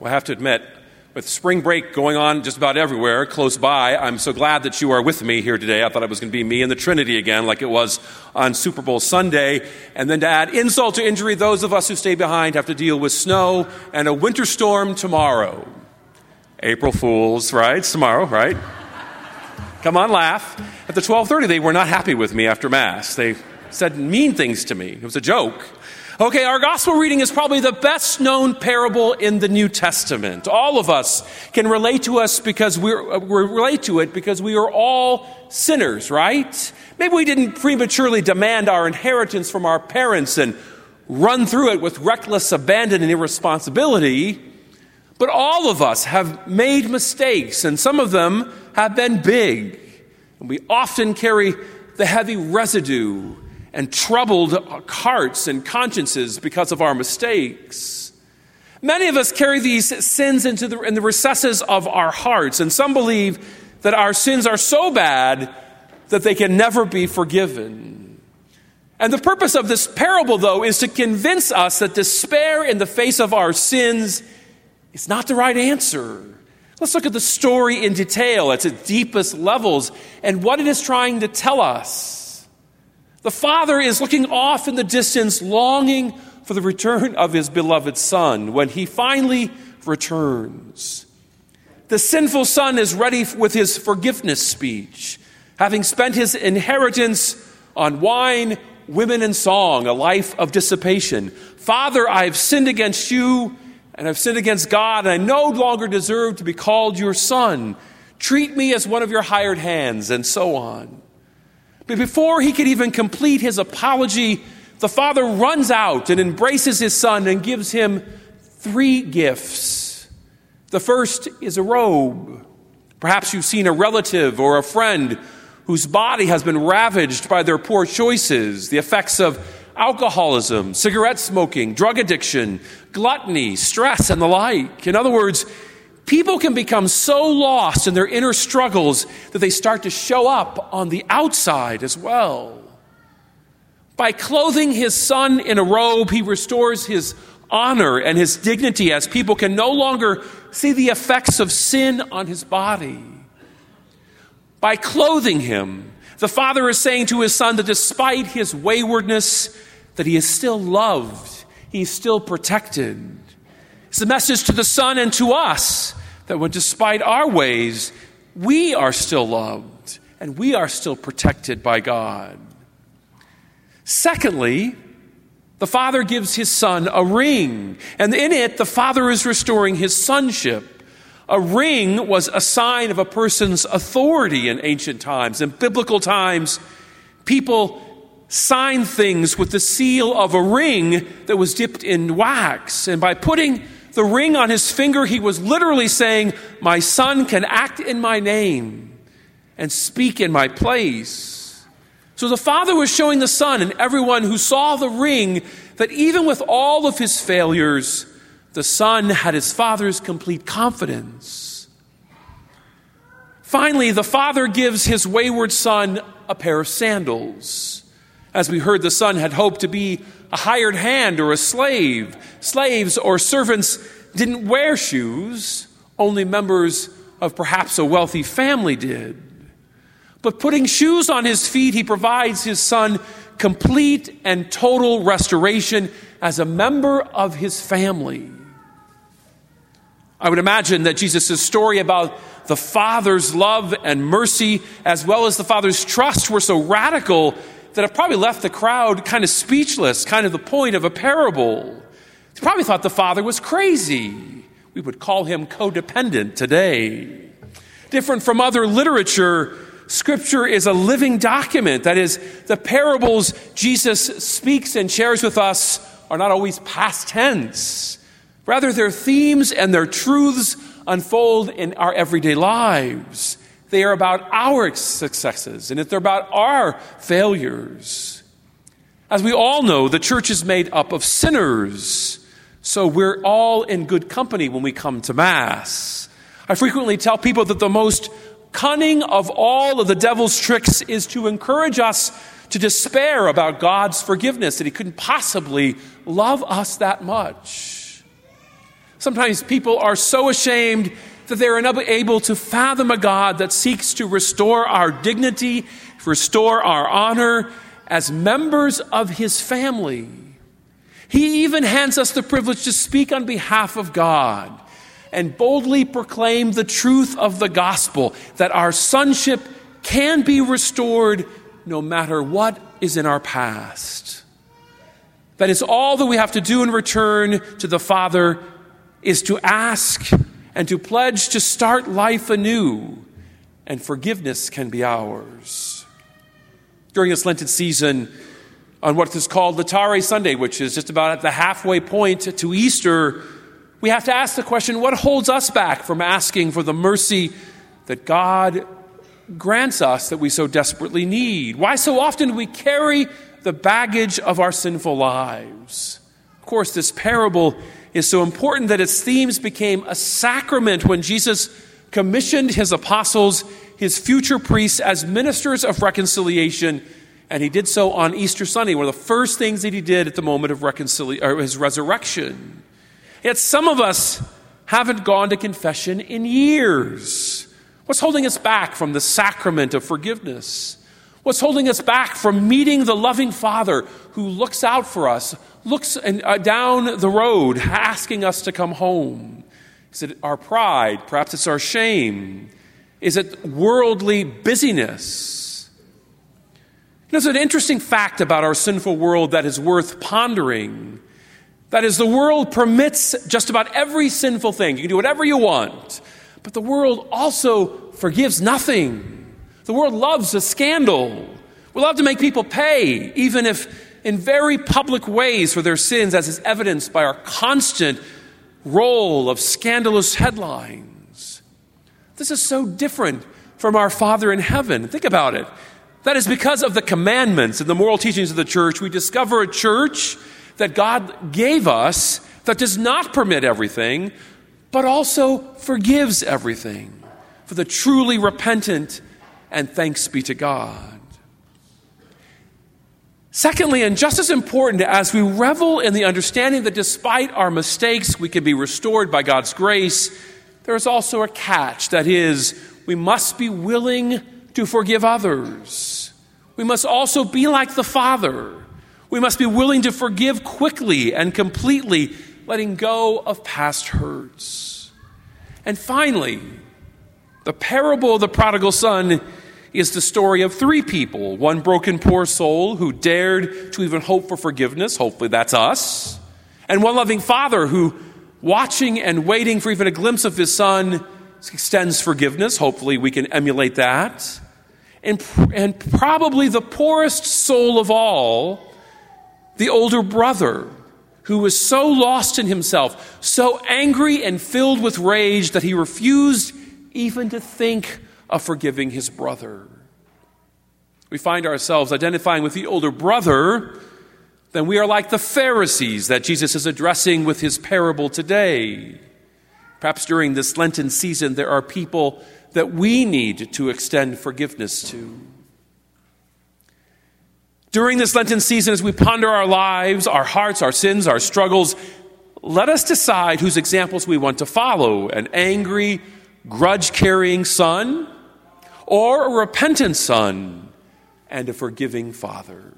Well, I have to admit, with spring break going on just about everywhere close by, I'm so glad that you are with me here today. I thought it was going to be me and the Trinity again, like it was on Super Bowl Sunday. And then to add insult to injury, those of us who stay behind have to deal with snow and a winter storm tomorrow. April Fools, right? Tomorrow, right? Come on, laugh. At the 12:30, they were not happy with me after Mass. They said mean things to me. It was a joke. Okay, our gospel reading is probably the best known parable in the New Testament. All of us can relate to us because we're, uh, we relate to it because we are all sinners, right? Maybe we didn't prematurely demand our inheritance from our parents and run through it with reckless abandon and irresponsibility. But all of us have made mistakes, and some of them have been big. And we often carry the heavy residue and troubled hearts and consciences because of our mistakes. Many of us carry these sins into the, in the recesses of our hearts, and some believe that our sins are so bad that they can never be forgiven. And the purpose of this parable, though, is to convince us that despair in the face of our sins is not the right answer. Let's look at the story in detail at its deepest levels and what it is trying to tell us. The father is looking off in the distance, longing for the return of his beloved son when he finally returns. The sinful son is ready with his forgiveness speech, having spent his inheritance on wine, women, and song, a life of dissipation. Father, I have sinned against you, and I've sinned against God, and I no longer deserve to be called your son. Treat me as one of your hired hands, and so on. But before he could even complete his apology, the father runs out and embraces his son and gives him three gifts. The first is a robe. Perhaps you've seen a relative or a friend whose body has been ravaged by their poor choices, the effects of alcoholism, cigarette smoking, drug addiction, gluttony, stress, and the like. In other words, People can become so lost in their inner struggles that they start to show up on the outside as well. By clothing his son in a robe, he restores his honor and his dignity as people can no longer see the effects of sin on his body. By clothing him, the father is saying to his son that despite his waywardness, that he is still loved, he is still protected. It's a message to the Son and to us that when, despite our ways, we are still loved and we are still protected by God. Secondly, the Father gives his Son a ring, and in it, the Father is restoring his sonship. A ring was a sign of a person's authority in ancient times. In biblical times, people signed things with the seal of a ring that was dipped in wax. And by putting the ring on his finger, he was literally saying, My son can act in my name and speak in my place. So the father was showing the son and everyone who saw the ring that even with all of his failures, the son had his father's complete confidence. Finally, the father gives his wayward son a pair of sandals. As we heard, the son had hoped to be a hired hand or a slave. Slaves or servants didn't wear shoes, only members of perhaps a wealthy family did. But putting shoes on his feet, he provides his son complete and total restoration as a member of his family. I would imagine that Jesus' story about the Father's love and mercy, as well as the Father's trust, were so radical that have probably left the crowd kind of speechless, kind of the point of a parable. They probably thought the father was crazy. We would call him codependent today. Different from other literature, Scripture is a living document. That is, the parables Jesus speaks and shares with us are not always past tense. Rather, their themes and their truths unfold in our everyday lives. They are about our successes and if they're about our failures. As we all know, the church is made up of sinners, so we're all in good company when we come to Mass. I frequently tell people that the most cunning of all of the devil's tricks is to encourage us to despair about God's forgiveness, that He couldn't possibly love us that much. Sometimes people are so ashamed that they're unable to fathom a God that seeks to restore our dignity, restore our honor as members of his family. He even hands us the privilege to speak on behalf of God and boldly proclaim the truth of the gospel that our sonship can be restored no matter what is in our past. That is all that we have to do in return to the Father is to ask and to pledge to start life anew, and forgiveness can be ours. During this Lenten season, on what is called Laetare Sunday, which is just about at the halfway point to Easter, we have to ask the question what holds us back from asking for the mercy that God grants us that we so desperately need? Why so often do we carry the baggage of our sinful lives? Of course, this parable is so important that its themes became a sacrament when Jesus commissioned his apostles, his future priests, as ministers of reconciliation. And he did so on Easter Sunday, one of the first things that he did at the moment of reconciliation, his resurrection. Yet some of us haven't gone to confession in years. What's holding us back from the sacrament of forgiveness? What's holding us back from meeting the loving Father who looks out for us, looks uh, down the road, asking us to come home? Is it our pride? Perhaps it's our shame. Is it worldly busyness? There's an interesting fact about our sinful world that is worth pondering. That is, the world permits just about every sinful thing. You can do whatever you want. But the world also forgives nothing. The world loves a scandal. We love to make people pay, even if in very public ways for their sins, as is evidenced by our constant roll of scandalous headlines. This is so different from our Father in heaven. Think about it. That is because of the commandments and the moral teachings of the church, we discover a church that God gave us that does not permit everything, but also forgives everything for the truly repentant, and thanks be to God. Secondly, and just as important as we revel in the understanding that despite our mistakes, we can be restored by God's grace, there is also a catch. That is, we must be willing to forgive others. We must also be like the Father. We must be willing to forgive quickly and completely, letting go of past hurts. And finally, the parable of the prodigal son is the story of three people one broken, poor soul who dared to even hope for forgiveness. Hopefully, that's us. And one loving father who, watching and waiting for even a glimpse of his son, extends forgiveness. Hopefully, we can emulate that. And, and probably the poorest soul of all, the older brother, who was so lost in himself, so angry and filled with rage that he refused even to think of forgiving his brother. We find ourselves identifying with the older brother, then we are like the Pharisees that Jesus is addressing with his parable today. Perhaps during this Lenten season, there are people that we need to extend forgiveness to. During this Lenten season, as we ponder our lives, our hearts, our sins, our struggles, let us decide whose examples we want to follow an angry, grudge carrying son, or a repentant son and a forgiving father.